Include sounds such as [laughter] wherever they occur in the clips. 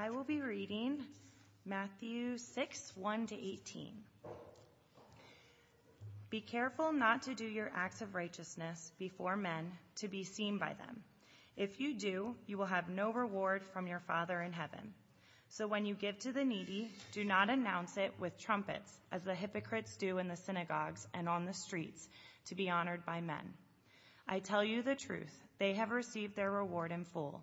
I will be reading Matthew 6, 1 to 18. Be careful not to do your acts of righteousness before men to be seen by them. If you do, you will have no reward from your Father in heaven. So when you give to the needy, do not announce it with trumpets, as the hypocrites do in the synagogues and on the streets, to be honored by men. I tell you the truth, they have received their reward in full.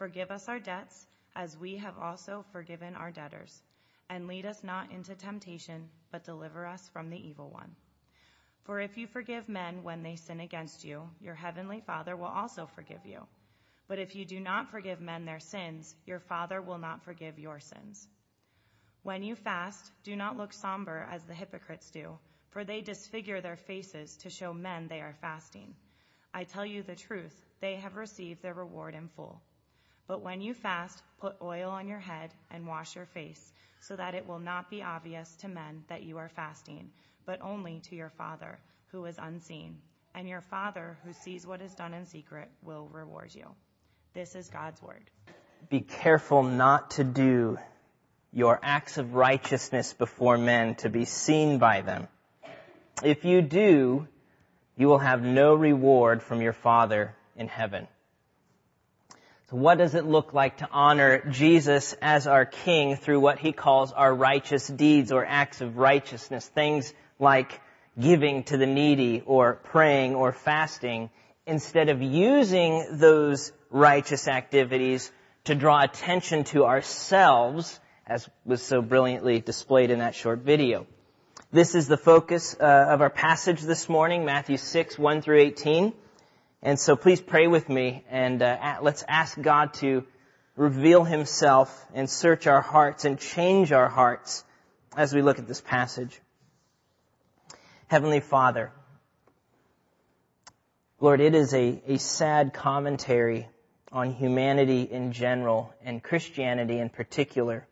Forgive us our debts, as we have also forgiven our debtors and lead us not into temptation, but deliver us from the evil one. For if you forgive men when they sin against you, your heavenly Father will also forgive you. But if you do not forgive men their sins, your Father will not forgive your sins. When you fast, do not look somber as the hypocrites do, for they disfigure their faces to show men they are fasting. I tell you the truth, they have received their reward in full. But when you fast, put oil on your head and wash your face so that it will not be obvious to men that you are fasting, but only to your Father who is unseen. And your Father who sees what is done in secret will reward you. This is God's word. Be careful not to do your acts of righteousness before men to be seen by them. If you do, you will have no reward from your Father in heaven. So what does it look like to honor Jesus as our King through what he calls our righteous deeds or acts of righteousness? Things like giving to the needy or praying or fasting instead of using those righteous activities to draw attention to ourselves as was so brilliantly displayed in that short video. This is the focus uh, of our passage this morning, Matthew 6, 1 through 18. And so please pray with me and uh, let's ask God to reveal himself and search our hearts and change our hearts as we look at this passage. Heavenly Father, Lord, it is a, a sad commentary on humanity in general and Christianity in particular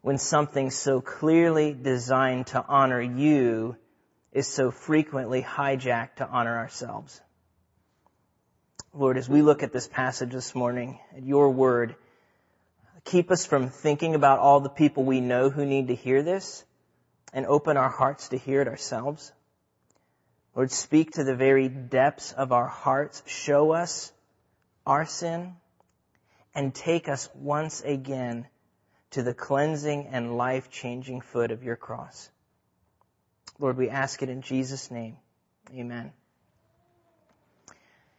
when something so clearly designed to honor you is so frequently hijacked to honor ourselves. Lord, as we look at this passage this morning, at your word, keep us from thinking about all the people we know who need to hear this and open our hearts to hear it ourselves. Lord, speak to the very depths of our hearts. Show us our sin and take us once again to the cleansing and life-changing foot of your cross. Lord, we ask it in Jesus' name. Amen.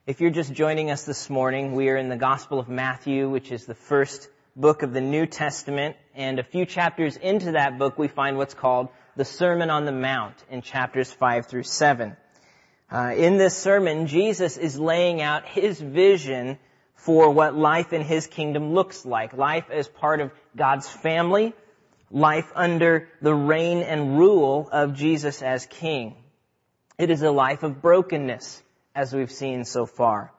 If you're just joining us this morning, we are in the Gospel of Matthew, which is the first book of the New Testament, and a few chapters into that book we find what's called the Sermon on the Mount in chapters 5 through 7. Uh, in this sermon, Jesus is laying out his vision for what life in his kingdom looks like. Life as part of God's family, life under the reign and rule of Jesus as king. It is a life of brokenness as we've seen so far.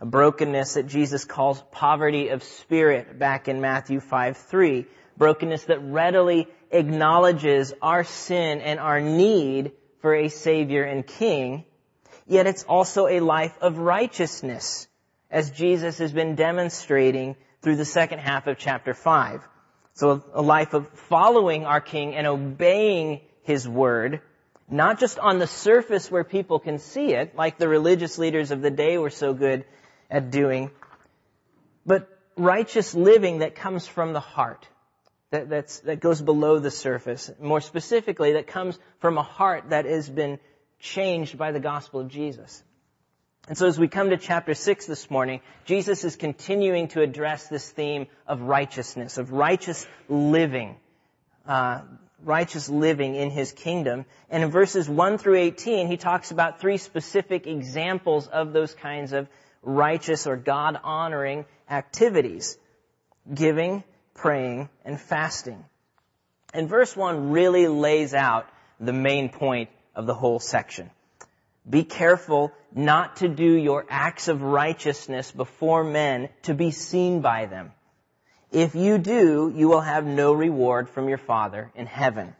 A brokenness that Jesus calls poverty of spirit back in Matthew 5 3. Brokenness that readily acknowledges our sin and our need for a Savior and King. Yet it's also a life of righteousness, as Jesus has been demonstrating through the second half of chapter 5. So a life of following our King and obeying His word, not just on the surface where people can see it, like the religious leaders of the day were so good at doing, but righteous living that comes from the heart, that, that goes below the surface. More specifically, that comes from a heart that has been changed by the gospel of Jesus. And so as we come to chapter 6 this morning, Jesus is continuing to address this theme of righteousness, of righteous living, uh, righteous living in his kingdom. And in verses 1 through 18, he talks about three specific examples of those kinds of righteous or God honoring activities. Giving, praying, and fasting. And verse 1 really lays out the main point of the whole section. Be careful not to do your acts of righteousness before men to be seen by them. If you do, you will have no reward from your Father in heaven.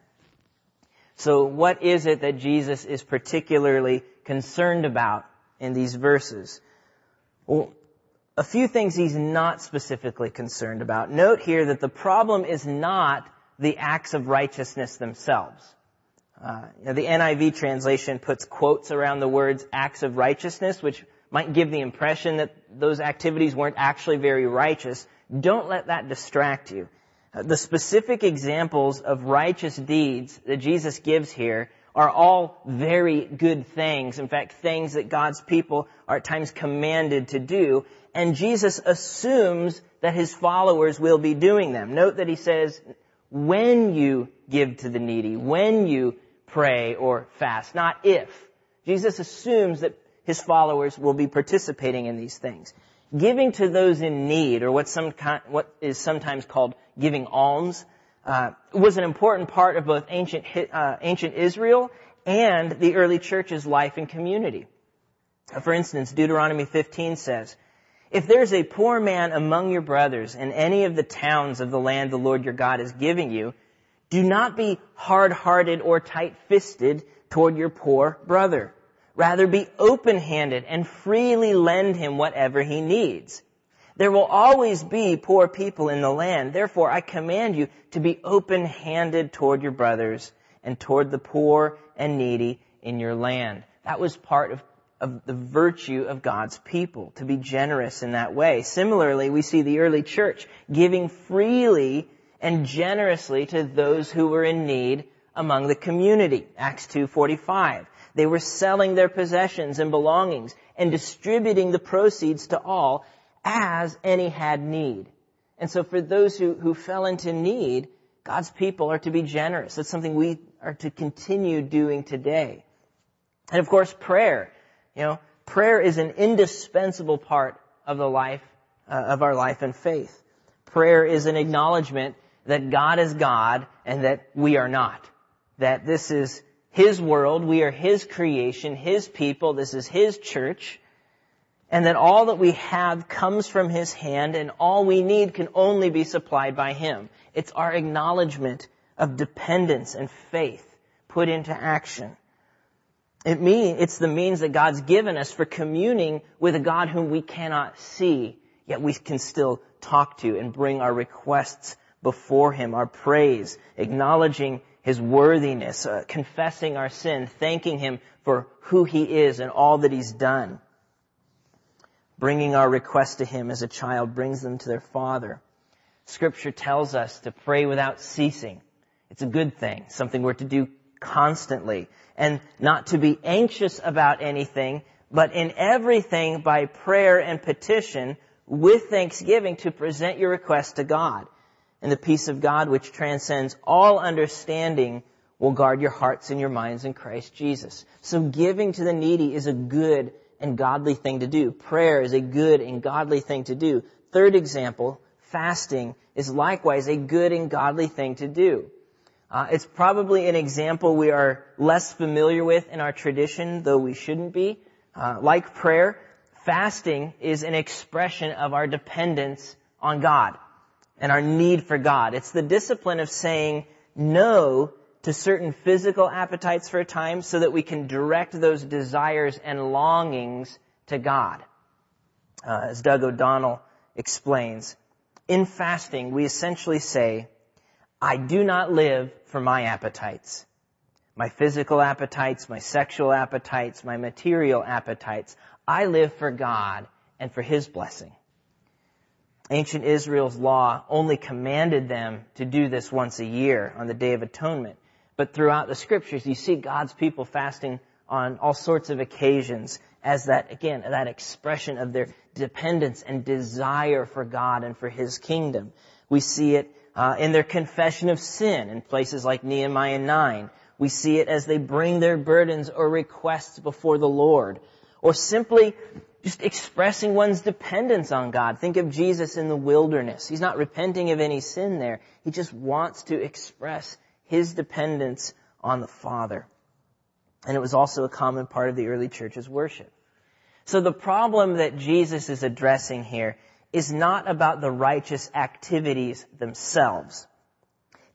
So what is it that Jesus is particularly concerned about in these verses? Well, a few things he's not specifically concerned about. Note here that the problem is not the acts of righteousness themselves. Uh, the NIV translation puts quotes around the words acts of righteousness, which might give the impression that those activities weren't actually very righteous. Don't let that distract you. Uh, the specific examples of righteous deeds that Jesus gives here are all very good things. In fact, things that God's people are at times commanded to do. And Jesus assumes that his followers will be doing them. Note that he says, when you give to the needy, when you pray or fast, not if. Jesus assumes that his followers will be participating in these things. Giving to those in need, or what, some, what is sometimes called giving alms, uh, was an important part of both ancient, uh, ancient Israel and the early church's life and community. Uh, for instance, Deuteronomy 15 says, If there's a poor man among your brothers in any of the towns of the land the Lord your God is giving you, do not be hard-hearted or tight-fisted toward your poor brother. Rather be open-handed and freely lend him whatever he needs. There will always be poor people in the land. Therefore, I command you to be open-handed toward your brothers and toward the poor and needy in your land. That was part of, of the virtue of God's people, to be generous in that way. Similarly, we see the early church giving freely and generously to those who were in need among the community. Acts 2.45. They were selling their possessions and belongings and distributing the proceeds to all as any had need. And so for those who, who fell into need, God's people are to be generous. That's something we are to continue doing today. And of course, prayer. You know, prayer is an indispensable part of the life, uh, of our life and faith. Prayer is an acknowledgement that God is God and that we are not. That this is His world, we are His creation, His people, this is His church, and that all that we have comes from His hand and all we need can only be supplied by Him. It's our acknowledgement of dependence and faith put into action. It mean, it's the means that God's given us for communing with a God whom we cannot see, yet we can still talk to and bring our requests before Him, our praise, acknowledging His worthiness, uh, confessing our sin, thanking Him for who He is and all that He's done. Bringing our requests to Him as a child brings them to their Father. Scripture tells us to pray without ceasing. It's a good thing, something we're to do constantly, and not to be anxious about anything, but in everything by prayer and petition with thanksgiving to present your request to God and the peace of God which transcends all understanding will guard your hearts and your minds in Christ Jesus. So giving to the needy is a good and godly thing to do. Prayer is a good and godly thing to do. Third example, fasting is likewise a good and godly thing to do. Uh, it's probably an example we are less familiar with in our tradition, though we shouldn't be. Uh, like prayer, fasting is an expression of our dependence on God and our need for God. It's the discipline of saying no to certain physical appetites for a time so that we can direct those desires and longings to God. Uh, as Doug O'Donnell explains, in fasting, we essentially say, I do not live for my appetites. My physical appetites, my sexual appetites, my material appetites. I live for God and for His blessing. Ancient Israel's law only commanded them to do this once a year on the Day of Atonement. But throughout the scriptures, you see God's people fasting on all sorts of occasions as that, again, that expression of their dependence and desire for God and for His kingdom. We see it uh, in their confession of sin in places like Nehemiah 9. We see it as they bring their burdens or requests before the Lord. Or simply just expressing one's dependence on God. Think of Jesus in the wilderness. He's not repenting of any sin there. He just wants to express his dependence on the Father. And it was also a common part of the early church's worship. So the problem that Jesus is addressing here is not about the righteous activities themselves.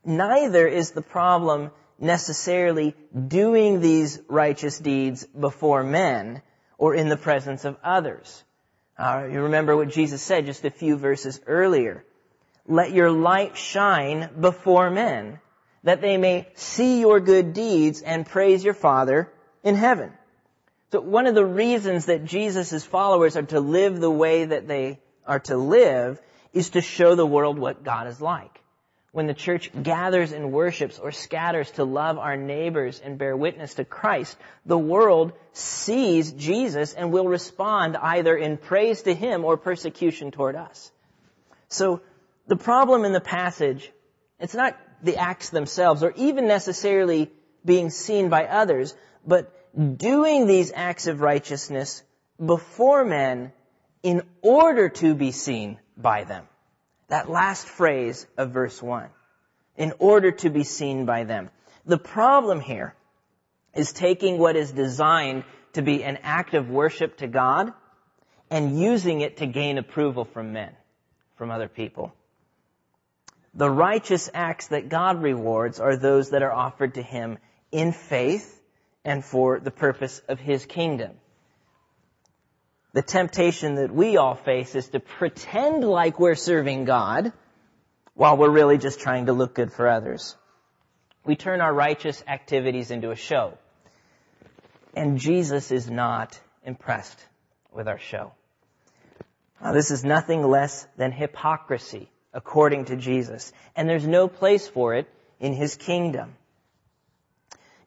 Neither is the problem necessarily doing these righteous deeds before men, or in the presence of others. Uh, you remember what Jesus said just a few verses earlier. Let your light shine before men, that they may see your good deeds and praise your Father in heaven. So one of the reasons that Jesus' followers are to live the way that they are to live is to show the world what God is like when the church gathers and worships or scatters to love our neighbors and bear witness to Christ, the world sees Jesus and will respond either in praise to Him or persecution toward us. So the problem in the passage, it's not the acts themselves or even necessarily being seen by others, but doing these acts of righteousness before men in order to be seen by them. That last phrase of verse 1. In order to be seen by them. The problem here is taking what is designed to be an act of worship to God and using it to gain approval from men, from other people. The righteous acts that God rewards are those that are offered to Him in faith and for the purpose of His kingdom. The temptation that we all face is to pretend like we're serving God while we're really just trying to look good for others. We turn our righteous activities into a show. And Jesus is not impressed with our show. Now, this is nothing less than hypocrisy, according to Jesus. And there's no place for it in His kingdom.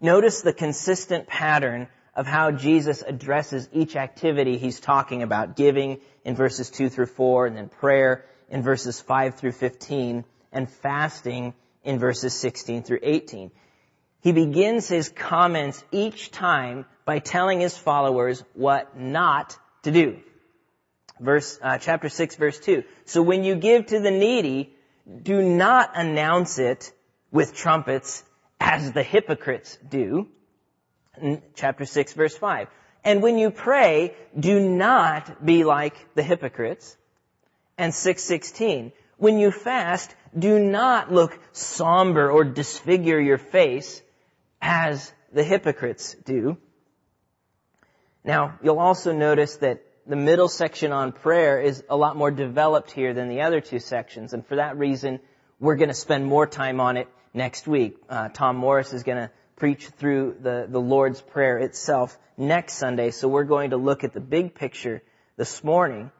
Notice the consistent pattern of how Jesus addresses each activity he's talking about, giving in verses 2 through 4, and then prayer in verses 5 through 15, and fasting in verses 16 through 18. He begins his comments each time by telling his followers what not to do. Verse, uh, chapter 6 verse 2. So when you give to the needy, do not announce it with trumpets as the hypocrites do chapter 6 verse 5. And when you pray, do not be like the hypocrites. And 616. When you fast, do not look somber or disfigure your face as the hypocrites do. Now, you'll also notice that the middle section on prayer is a lot more developed here than the other two sections, and for that reason, we're going to spend more time on it next week. Uh, Tom Morris is going to preach through the, the Lord's Prayer itself next Sunday, so we're going to look at the big picture this morning.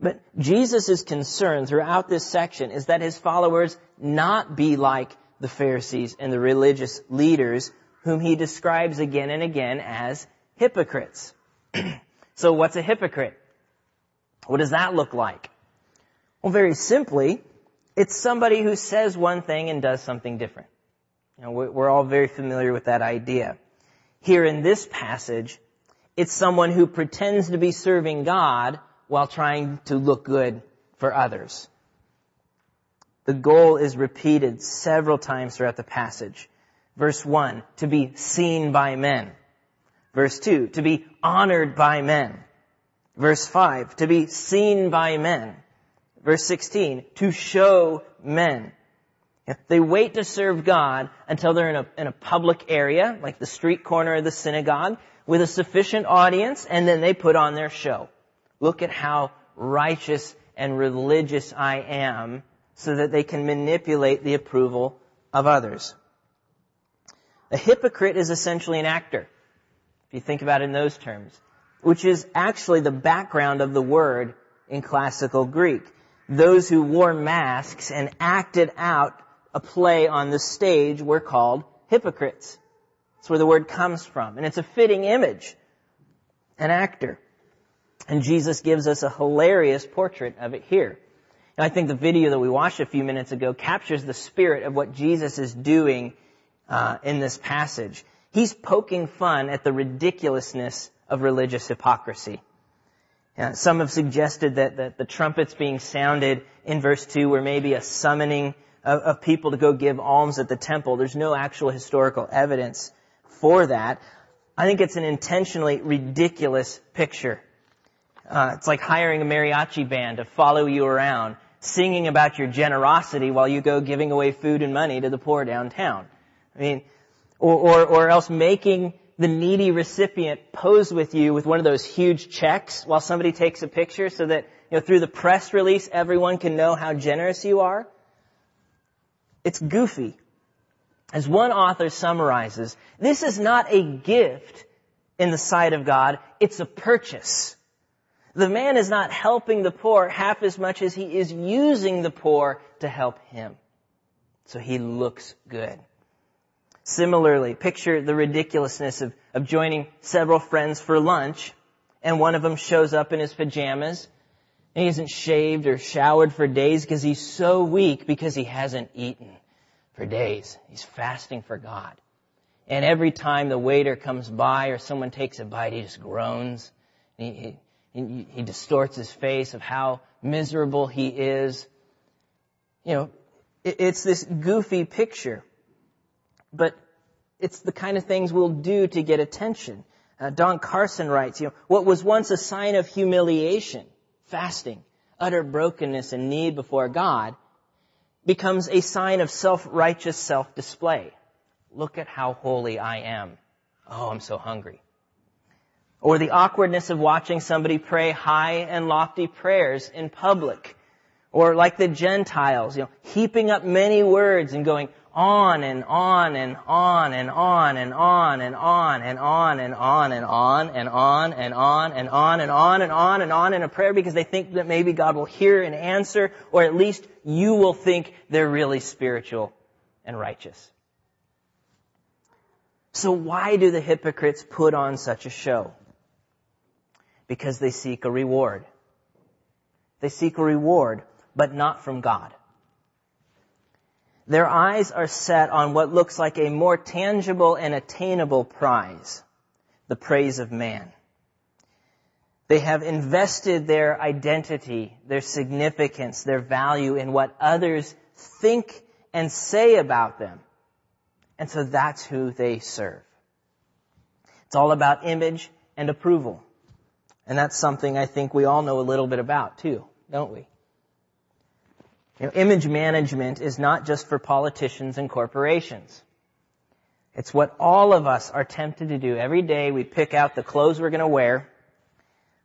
But Jesus' concern throughout this section is that his followers not be like the Pharisees and the religious leaders whom he describes again and again as hypocrites. [clears throat] so what's a hypocrite? What does that look like? Well, very simply, it's somebody who says one thing and does something different. You know, we're all very familiar with that idea. Here in this passage, it's someone who pretends to be serving God while trying to look good for others. The goal is repeated several times throughout the passage. Verse 1, to be seen by men. Verse 2, to be honored by men. Verse 5, to be seen by men. Verse 16, to show men. [laughs] They wait to serve God until they're in a, in a public area, like the street corner of the synagogue, with a sufficient audience, and then they put on their show. Look at how righteous and religious I am, so that they can manipulate the approval of others. A hypocrite is essentially an actor, if you think about it in those terms, which is actually the background of the word in classical Greek. those who wore masks and acted out a play on the stage were called hypocrites. That's where the word comes from. And it's a fitting image. An actor. And Jesus gives us a hilarious portrait of it here. And I think the video that we watched a few minutes ago captures the spirit of what Jesus is doing uh, in this passage. He's poking fun at the ridiculousness of religious hypocrisy. Uh, some have suggested that, that the trumpets being sounded in verse 2 were maybe a summoning of, of people to go give alms at the temple. There's no actual historical evidence for that. I think it's an intentionally ridiculous picture. Uh, it's like hiring a mariachi band to follow you around, singing about your generosity while you go giving away food and money to the poor downtown. I mean, or, or, or else making the needy recipient pose with you with one of those huge checks while somebody takes a picture so that, you know, through the press release, everyone can know how generous you are. It's goofy. As one author summarizes, this is not a gift in the sight of God, it's a purchase. The man is not helping the poor half as much as he is using the poor to help him. So he looks good. Similarly, picture the ridiculousness of, of joining several friends for lunch, and one of them shows up in his pajamas, and he hasn't shaved or showered for days because he's so weak because he hasn't eaten for days. He's fasting for God. And every time the waiter comes by or someone takes a bite, he just groans. He, he, he distorts his face of how miserable he is. You know, it, it's this goofy picture but it's the kind of things we'll do to get attention. Uh, Don Carson writes, you know, what was once a sign of humiliation, fasting, utter brokenness and need before God, becomes a sign of self-righteous self-display. Look at how holy I am. Oh, I'm so hungry. Or the awkwardness of watching somebody pray high and lofty prayers in public. Or like the Gentiles, you know, heaping up many words and going, on and on and on and on and on and on and on and on and on and on and on and on and on and on and on in a prayer because they think that maybe God will hear and answer or at least you will think they're really spiritual and righteous. So why do the hypocrites put on such a show? Because they seek a reward. They seek a reward, but not from God. Their eyes are set on what looks like a more tangible and attainable prize, the praise of man. They have invested their identity, their significance, their value in what others think and say about them. And so that's who they serve. It's all about image and approval. And that's something I think we all know a little bit about too, don't we? You know, image management is not just for politicians and corporations. It's what all of us are tempted to do. Every day we pick out the clothes we're going to wear,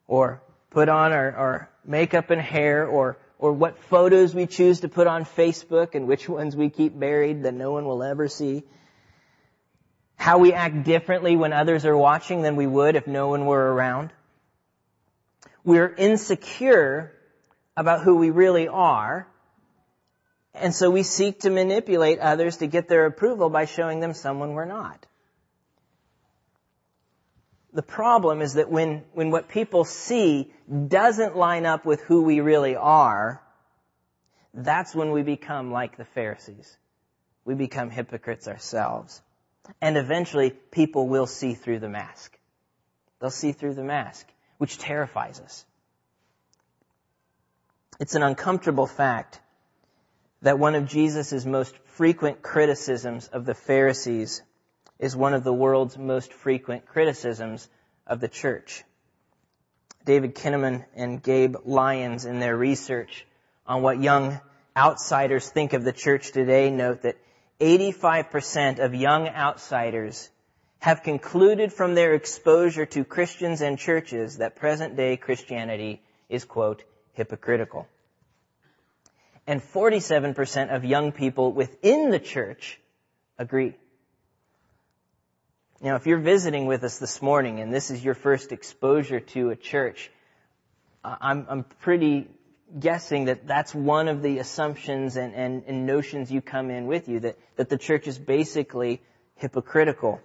or put on our, our makeup and hair, or, or what photos we choose to put on Facebook and which ones we keep buried that no one will ever see. How we act differently when others are watching than we would if no one were around. We're insecure about who we really are and so we seek to manipulate others to get their approval by showing them someone we're not. The problem is that when, when what people see doesn't line up with who we really are, that's when we become like the Pharisees. We become hypocrites ourselves. And eventually people will see through the mask. They'll see through the mask, which terrifies us. It's an uncomfortable fact that one of Jesus' most frequent criticisms of the Pharisees is one of the world's most frequent criticisms of the church. David Kinnaman and Gabe Lyons in their research on what young outsiders think of the church today note that 85% of young outsiders have concluded from their exposure to Christians and churches that present day Christianity is quote, hypocritical and 47% of young people within the church agree. Now, if you're visiting with us this morning and this is your first exposure to a church, I'm, I'm pretty guessing that that's one of the assumptions and, and, and notions you come in with you, that, that the church is basically hypocritical.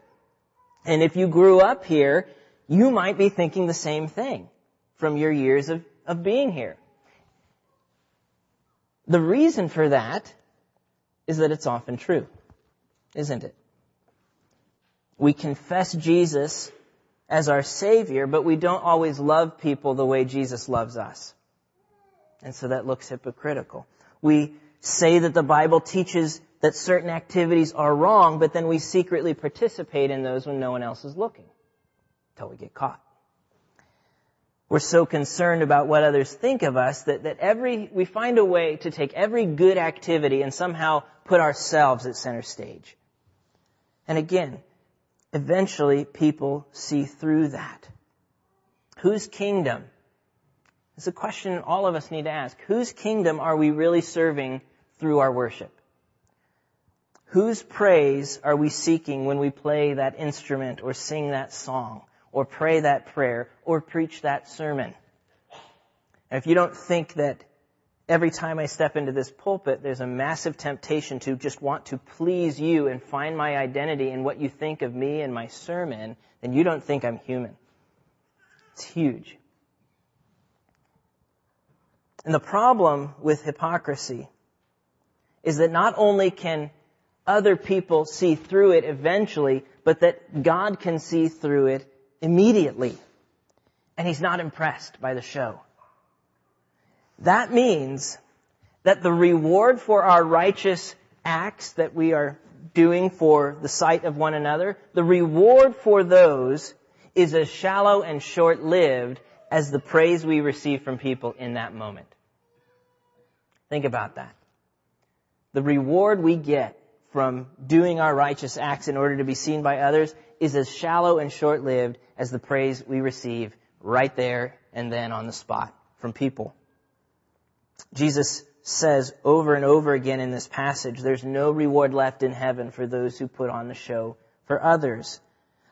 And if you grew up here, you might be thinking the same thing from your years of, of being here. The reason for that is that it's often true, isn't it? We confess Jesus as our Savior, but we don't always love people the way Jesus loves us. And so that looks hypocritical. We say that the Bible teaches that certain activities are wrong, but then we secretly participate in those when no one else is looking. Until we get caught. We're so concerned about what others think of us that, that every, we find a way to take every good activity and somehow put ourselves at center stage. And again, eventually people see through that. Whose kingdom? It's a question all of us need to ask. Whose kingdom are we really serving through our worship? Whose praise are we seeking when we play that instrument or sing that song or pray that prayer or preach that sermon? If you don't think that every time I step into this pulpit, there's a massive temptation to just want to please you and find my identity in what you think of me and my sermon, then you don't think I'm human. It's huge. And the problem with hypocrisy is that not only can other people see through it eventually, but that God can see through it immediately. And He's not impressed by the show. That means that the reward for our righteous acts that we are doing for the sight of one another, the reward for those is as shallow and short-lived as the praise we receive from people in that moment. Think about that. The reward we get from doing our righteous acts in order to be seen by others is as shallow and short-lived as the praise we receive right there and then on the spot from people. Jesus says over and over again in this passage, there's no reward left in heaven for those who put on the show for others.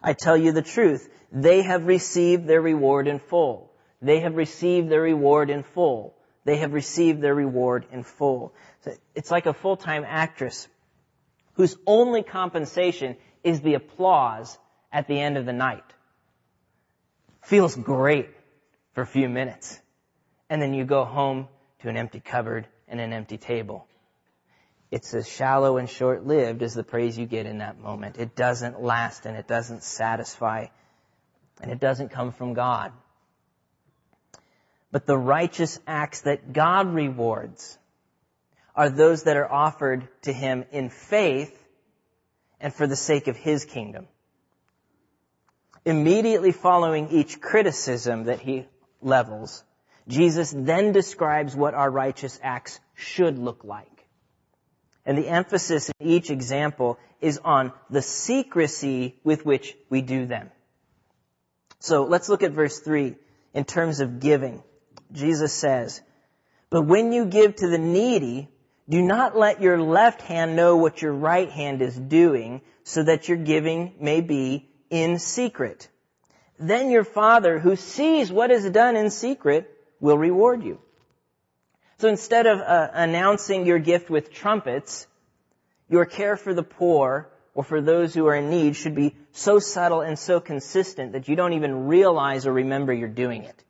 I tell you the truth, they have received their reward in full. They have received their reward in full. They have received their reward in full. So it's like a full-time actress whose only compensation is the applause at the end of the night. Feels great for a few minutes. And then you go home to an empty cupboard and an empty table. It's as shallow and short-lived as the praise you get in that moment. It doesn't last and it doesn't satisfy and it doesn't come from God. But the righteous acts that God rewards are those that are offered to Him in faith and for the sake of His kingdom. Immediately following each criticism that He levels, Jesus then describes what our righteous acts should look like. And the emphasis in each example is on the secrecy with which we do them. So let's look at verse 3 in terms of giving. Jesus says, But when you give to the needy, do not let your left hand know what your right hand is doing, so that your giving may be in secret. Then your Father, who sees what is done in secret, will reward you. So instead of uh, announcing your gift with trumpets, your care for the poor or for those who are in need should be so subtle and so consistent that you don't even realize or remember you're doing it.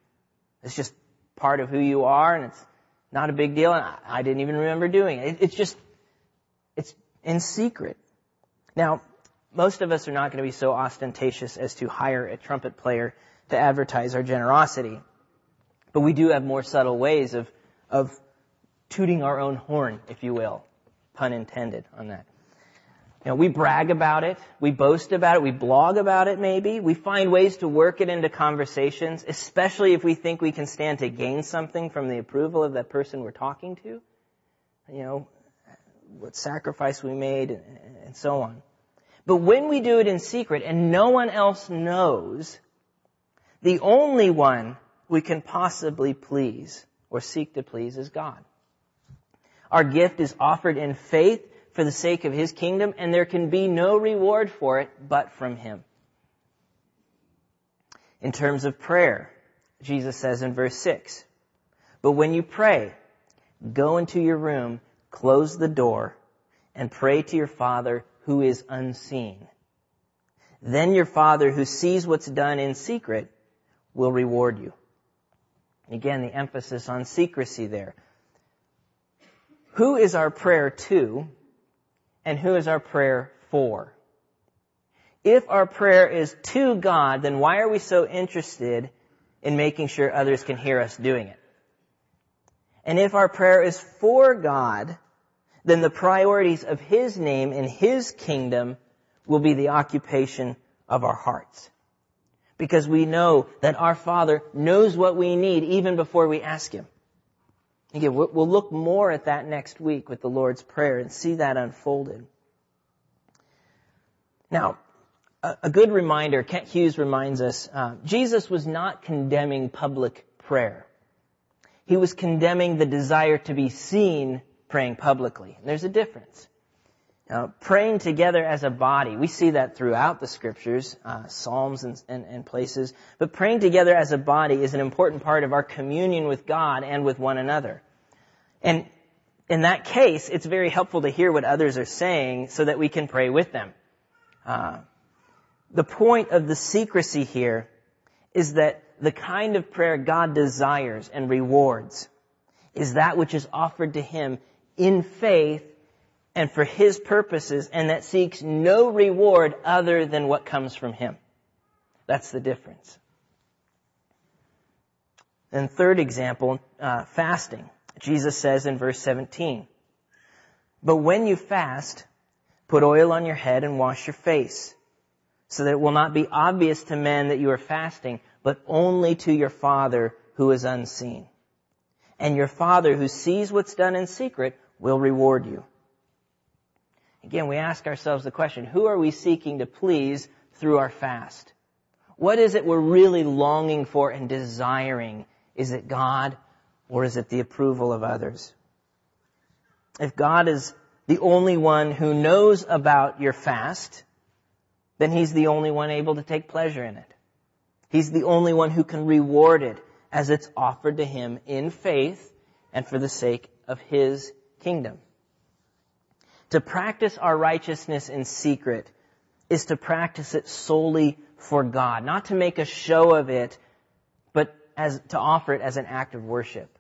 It's just part of who you are and it's not a big deal and I didn't even remember doing it. It's just, it's in secret. Now, most of us are not going to be so ostentatious as to hire a trumpet player to advertise our generosity. But we do have more subtle ways of, of tooting our own horn, if you will. Pun intended on that. You know, we brag about it, we boast about it, we blog about it maybe, we find ways to work it into conversations, especially if we think we can stand to gain something from the approval of that person we're talking to. You know, what sacrifice we made and, and so on. But when we do it in secret and no one else knows, the only one we can possibly please or seek to please is God. Our gift is offered in faith for the sake of His kingdom, and there can be no reward for it but from Him. In terms of prayer, Jesus says in verse 6, But when you pray, go into your room, close the door, and pray to your Father who is unseen. Then your Father who sees what's done in secret will reward you. Again, the emphasis on secrecy there. Who is our prayer to and who is our prayer for? If our prayer is to God, then why are we so interested in making sure others can hear us doing it? And if our prayer is for God, then the priorities of His name and His kingdom will be the occupation of our hearts. Because we know that our Father knows what we need even before we ask Him. Again, we'll look more at that next week with the Lord's Prayer and see that unfolded. Now, a good reminder, Kent Hughes reminds us, uh, Jesus was not condemning public prayer. He was condemning the desire to be seen praying publicly. There's a difference. Now, praying together as a body, we see that throughout the scriptures, uh, Psalms and, and, and places, but praying together as a body is an important part of our communion with God and with one another. And in that case, it's very helpful to hear what others are saying so that we can pray with them. Uh, the point of the secrecy here is that the kind of prayer God desires and rewards is that which is offered to Him in faith and for His purposes and that seeks no reward other than what comes from Him. That's the difference. And third example, uh, fasting. Jesus says in verse 17, But when you fast, put oil on your head and wash your face, so that it will not be obvious to men that you are fasting, but only to your Father who is unseen. And your Father who sees what's done in secret will reward you. Again, we ask ourselves the question, who are we seeking to please through our fast? What is it we're really longing for and desiring? Is it God or is it the approval of others? If God is the only one who knows about your fast, then He's the only one able to take pleasure in it. He's the only one who can reward it as it's offered to Him in faith and for the sake of His kingdom. To practice our righteousness in secret is to practice it solely for God, not to make a show of it, but as, to offer it as an act of worship.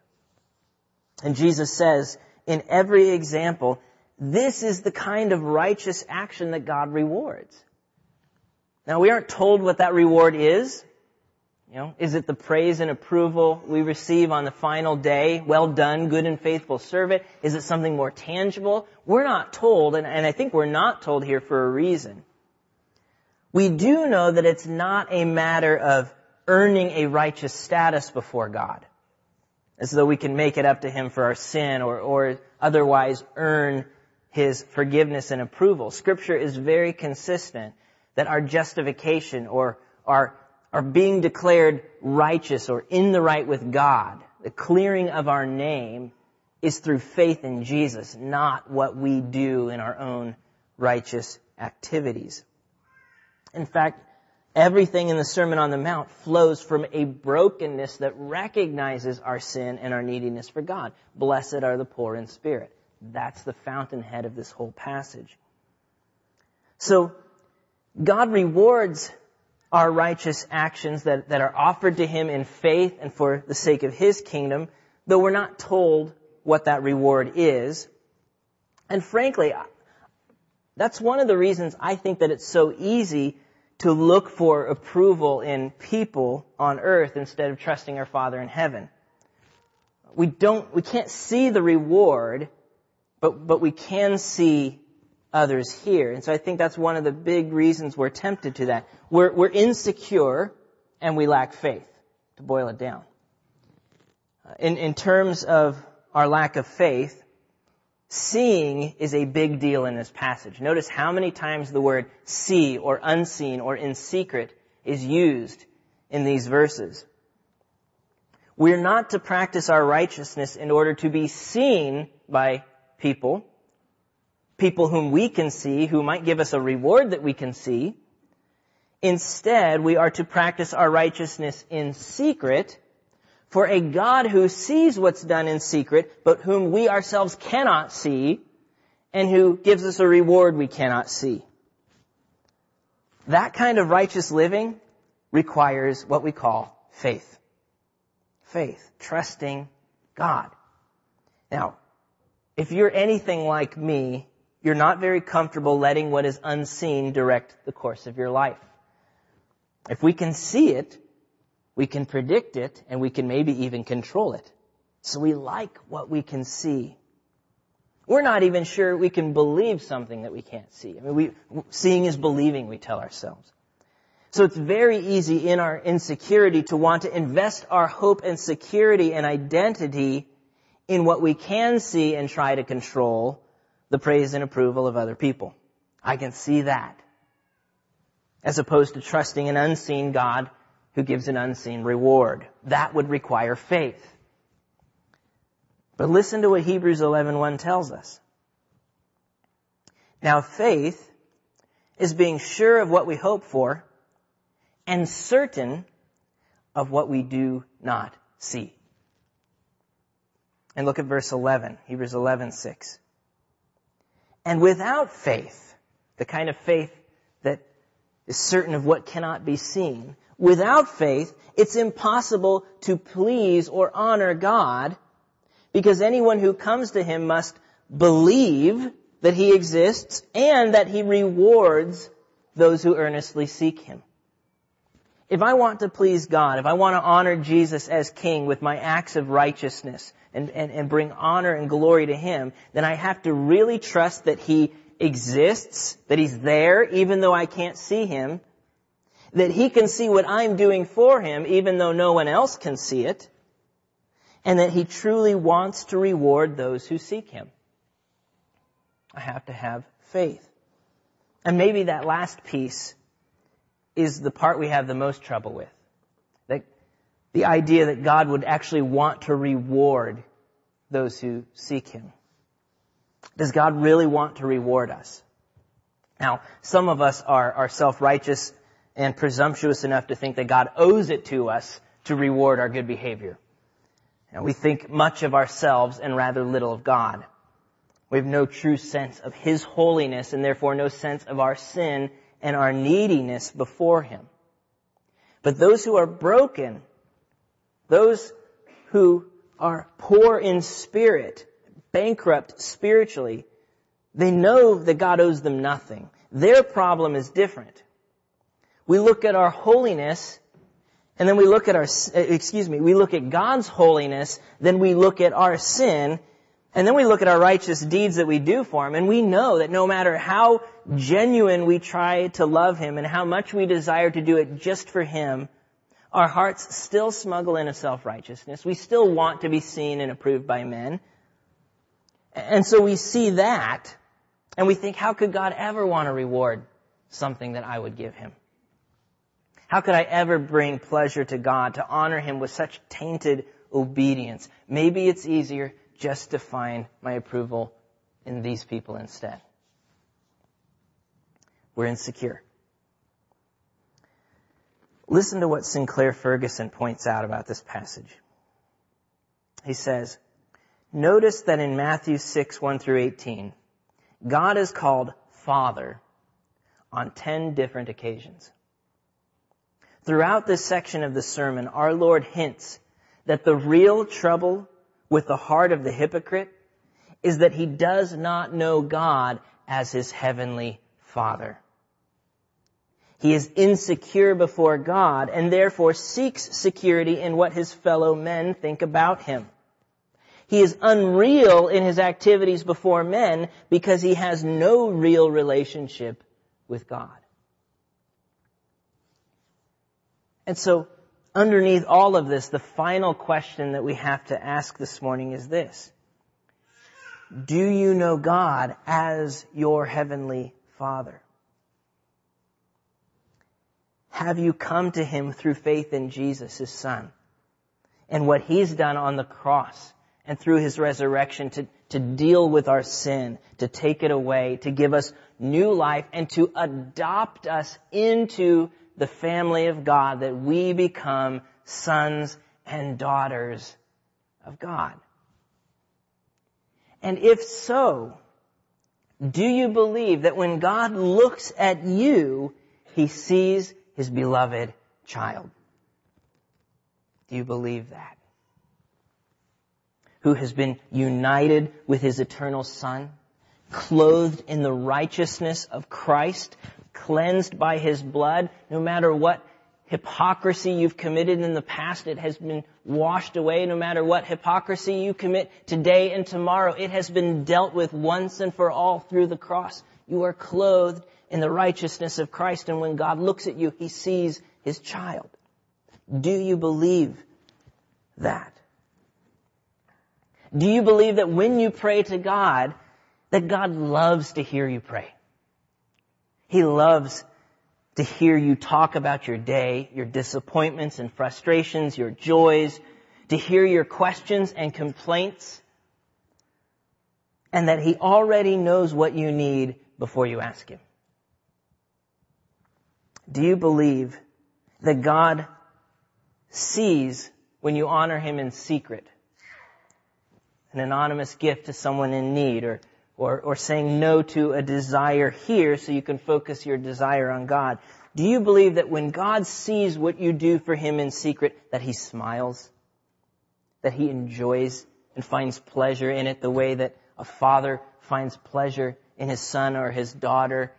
And Jesus says, in every example, this is the kind of righteous action that God rewards. Now we aren't told what that reward is. Know, is it the praise and approval we receive on the final day? Well done, good and faithful servant. Is it something more tangible? We're not told, and, and I think we're not told here for a reason. We do know that it's not a matter of earning a righteous status before God, as though we can make it up to Him for our sin or, or otherwise earn His forgiveness and approval. Scripture is very consistent that our justification or our are being declared righteous or in the right with God, the clearing of our name is through faith in Jesus, not what we do in our own righteous activities. In fact, everything in the Sermon on the Mount flows from a brokenness that recognizes our sin and our neediness for God. Blessed are the poor in spirit. That's the fountainhead of this whole passage. So, God rewards our righteous actions that, that are offered to Him in faith and for the sake of His kingdom, though we're not told what that reward is. And frankly, that's one of the reasons I think that it's so easy to look for approval in people on earth instead of trusting our Father in heaven. We don't, we can't see the reward, but, but we can see others here. And so I think that's one of the big reasons we're tempted to that. We're, we're insecure and we lack faith, to boil it down. Uh, in, in terms of our lack of faith, seeing is a big deal in this passage. Notice how many times the word see or unseen or in secret is used in these verses. We're not to practice our righteousness in order to be seen by people people whom we can see, who might give us a reward that we can see. Instead, we are to practice our righteousness in secret For a God who sees what's done in secret, but whom we ourselves cannot see, and who gives us a reward we cannot see. That kind of righteous living requires what we call faith. Faith. Trusting God. Now, if you're anything like me, you're not very comfortable letting what is unseen direct the course of your life. If we can see it, we can predict it, and we can maybe even control it. So we like what we can see. We're not even sure we can believe something that we can't see. I mean, we, seeing is believing, we tell ourselves. So it's very easy in our insecurity to want to invest our hope and security and identity in what we can see and try to control the praise and approval of other people. I can see that. As opposed to trusting an unseen God who gives an unseen reward. That would require faith. But listen to what Hebrews 11:1 tells us. Now faith is being sure of what we hope for and certain of what we do not see. And look at verse 11, Hebrews 11:6. And without faith, the kind of faith that is certain of what cannot be seen, without faith, it's impossible to please or honor God because anyone who comes to him must believe that he exists and that he rewards those who earnestly seek him. If I want to please God, if I want to honor Jesus as King with my acts of righteousness and, and, and bring honor and glory to Him, then I have to really trust that He exists, that He's there even though I can't see Him, that He can see what I'm doing for Him even though no one else can see it, and that He truly wants to reward those who seek Him. I have to have faith. And maybe that last piece is the part we have the most trouble with. That the idea that God would actually want to reward those who seek Him. Does God really want to reward us? Now, some of us are, are self-righteous and presumptuous enough to think that God owes it to us to reward our good behavior. And we think much of ourselves and rather little of God. We have no true sense of His holiness and therefore no sense of our sin and our neediness before Him. But those who are broken, those who are poor in spirit, bankrupt spiritually, they know that God owes them nothing. Their problem is different. We look at our holiness and then we look at our, excuse me, we look at God's holiness, then we look at our sin, and then we look at our righteous deeds that we do for Him, and we know that no matter how genuine we try to love Him and how much we desire to do it just for Him, our hearts still smuggle in a self-righteousness. We still want to be seen and approved by men. And so we see that, and we think, how could God ever want to reward something that I would give Him? How could I ever bring pleasure to God, to honor Him with such tainted obedience? Maybe it's easier just my approval in these people instead. We're insecure. Listen to what Sinclair Ferguson points out about this passage. He says, Notice that in Matthew 6, 1 through 18, God is called Father on 10 different occasions. Throughout this section of the sermon, our Lord hints that the real trouble with the heart of the hypocrite is that he does not know God as his heavenly Father. He is insecure before God and therefore seeks security in what his fellow men think about him. He is unreal in his activities before men because he has no real relationship with God. And so underneath all of this, the final question that we have to ask this morning is this. Do you know God as your heavenly Father? Have you come to Him through faith in Jesus, His Son, and what He's done on the cross and through His resurrection to, to deal with our sin, to take it away, to give us new life, and to adopt us into the family of God that we become sons and daughters of God? And if so, do you believe that when God looks at you, he sees his beloved child? Do you believe that? Who has been united with his eternal son, clothed in the righteousness of Christ, cleansed by his blood, no matter what hypocrisy you've committed in the past, it has been washed away. No matter what hypocrisy you commit today and tomorrow, it has been dealt with once and for all through the cross. You are clothed in the righteousness of Christ, and when God looks at you, He sees His child. Do you believe that? Do you believe that when you pray to God, that God loves to hear you pray? He loves to hear you talk about your day, your disappointments and frustrations, your joys, to hear your questions and complaints, and that He already knows what you need before you ask Him. Do you believe that God sees when you honor Him in secret? An anonymous gift to someone in need or or, or saying no to a desire here so you can focus your desire on God. Do you believe that when God sees what you do for Him in secret, that He smiles? That He enjoys and finds pleasure in it the way that a father finds pleasure in his son or his daughter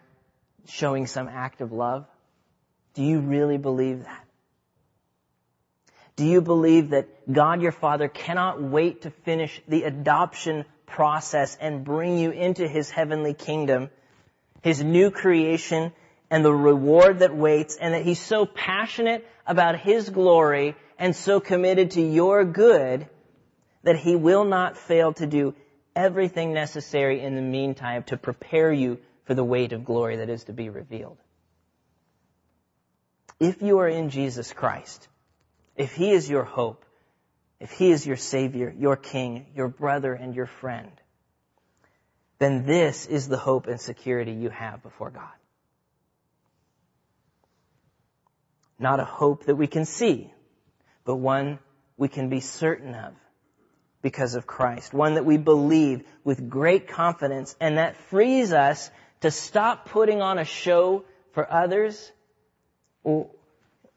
showing some act of love? Do you really believe that? Do you believe that God your Father cannot wait to finish the adoption process and bring you into His heavenly kingdom, His new creation, and the reward that waits, and that He's so passionate about His glory and so committed to your good that He will not fail to do everything necessary in the meantime to prepare you for the weight of glory that is to be revealed. If you are in Jesus Christ, if He is your hope, if He is your Savior, your King, your brother, and your friend, then this is the hope and security you have before God. Not a hope that we can see, but one we can be certain of because of Christ. One that we believe with great confidence and that frees us to stop putting on a show for others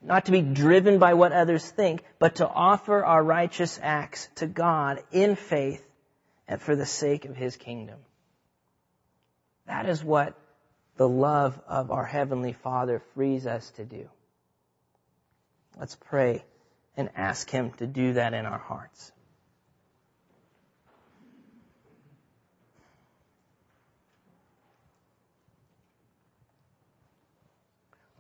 not to be driven by what others think, but to offer our righteous acts to God in faith and for the sake of His kingdom. That is what the love of our Heavenly Father frees us to do. Let's pray and ask Him to do that in our hearts.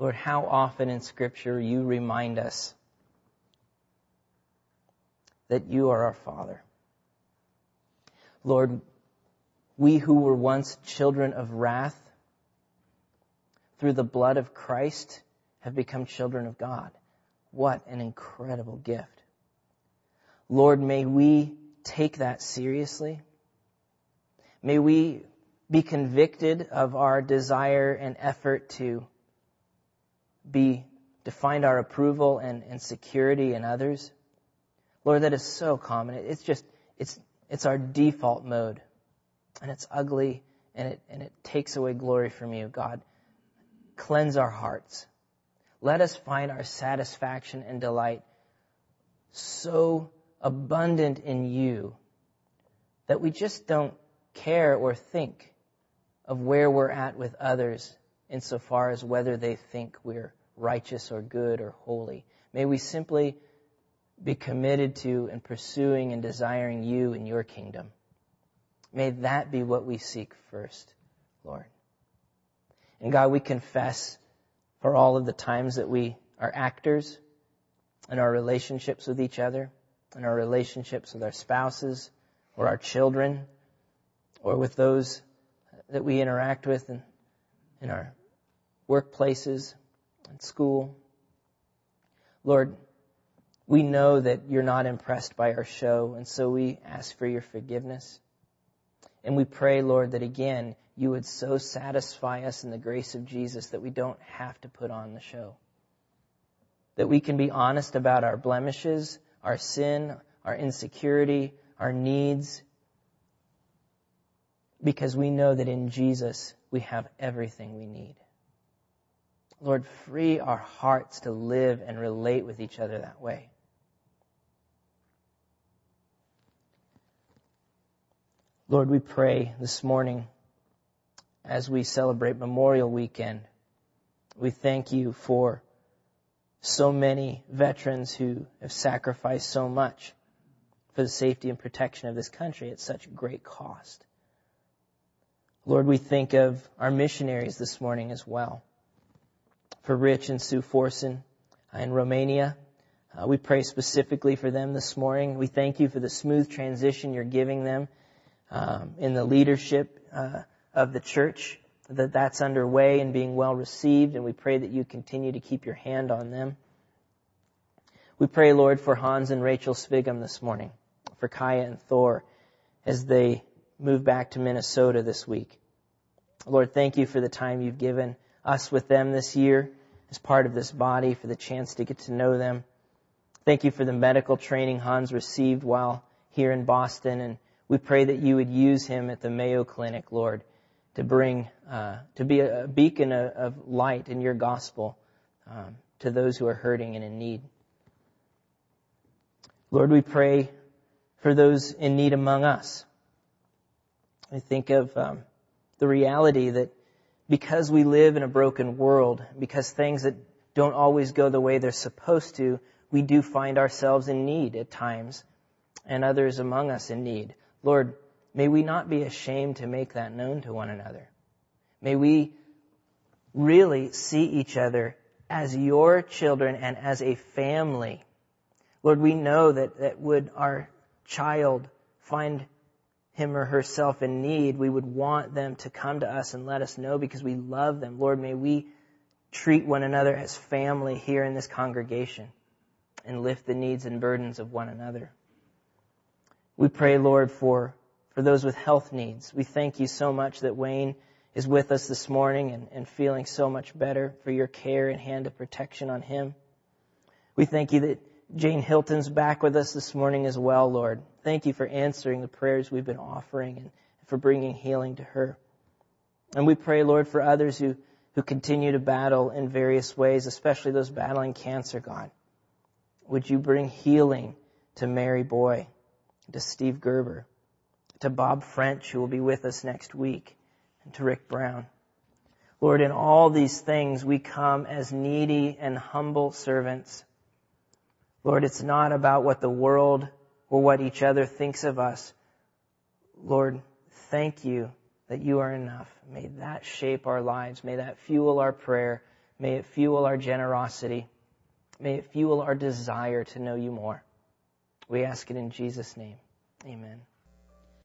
Lord, how often in Scripture you remind us that you are our Father. Lord, we who were once children of wrath, through the blood of Christ, have become children of God. What an incredible gift. Lord, may we take that seriously. May we be convicted of our desire and effort to be to find our approval and, and security in others. Lord, that is so common. It's just, it's, it's our default mode. And it's ugly and it, and it takes away glory from you, God. Cleanse our hearts. Let us find our satisfaction and delight so abundant in you that we just don't care or think of where we're at with others insofar as whether they think we're righteous or good or holy. May we simply be committed to and pursuing and desiring you and your kingdom. May that be what we seek first, Lord. And God, we confess for all of the times that we are actors in our relationships with each other, in our relationships with our spouses or our children, or with those that we interact with in, in our workplaces and school. Lord, we know that you're not impressed by our show, and so we ask for your forgiveness. And we pray, Lord, that again, you would so satisfy us in the grace of Jesus that we don't have to put on the show. That we can be honest about our blemishes, our sin, our insecurity, our needs, because we know that in Jesus we have everything we need. Lord, free our hearts to live and relate with each other that way. Lord, we pray this morning as we celebrate Memorial Weekend. We thank you for so many veterans who have sacrificed so much for the safety and protection of this country at such great cost. Lord, we think of our missionaries this morning as well for Rich and Sue Forson in Romania. Uh, we pray specifically for them this morning. We thank you for the smooth transition you're giving them um, in the leadership uh, of the church, that that's underway and being well received, and we pray that you continue to keep your hand on them. We pray, Lord, for Hans and Rachel Svigum this morning, for Kaya and Thor as they move back to Minnesota this week. Lord, thank you for the time you've given us with them this year as part of this body, for the chance to get to know them. Thank you for the medical training Hans received while here in Boston, and we pray that you would use him at the Mayo Clinic, Lord, to bring, uh, to be a beacon of light in your gospel um, to those who are hurting and in need. Lord, we pray for those in need among us. I think of um, the reality that because we live in a broken world, because things that don't always go the way they're supposed to, we do find ourselves in need at times, and others among us in need. Lord, may we not be ashamed to make that known to one another. May we really see each other as your children and as a family. Lord, we know that, that would our child find him or herself in need, we would want them to come to us and let us know because we love them. Lord, may we treat one another as family here in this congregation and lift the needs and burdens of one another. We pray, Lord, for, for those with health needs. We thank you so much that Wayne is with us this morning and, and feeling so much better for your care and hand of protection on him. We thank you that Jane Hilton's back with us this morning as well, Lord. Thank you for answering the prayers we've been offering and for bringing healing to her. And we pray, Lord, for others who, who continue to battle in various ways, especially those battling cancer, God. Would you bring healing to Mary Boy, to Steve Gerber, to Bob French, who will be with us next week, and to Rick Brown. Lord, in all these things, we come as needy and humble servants Lord, it's not about what the world or what each other thinks of us. Lord, thank you that you are enough. May that shape our lives. May that fuel our prayer. May it fuel our generosity. May it fuel our desire to know you more. We ask it in Jesus' name. Amen.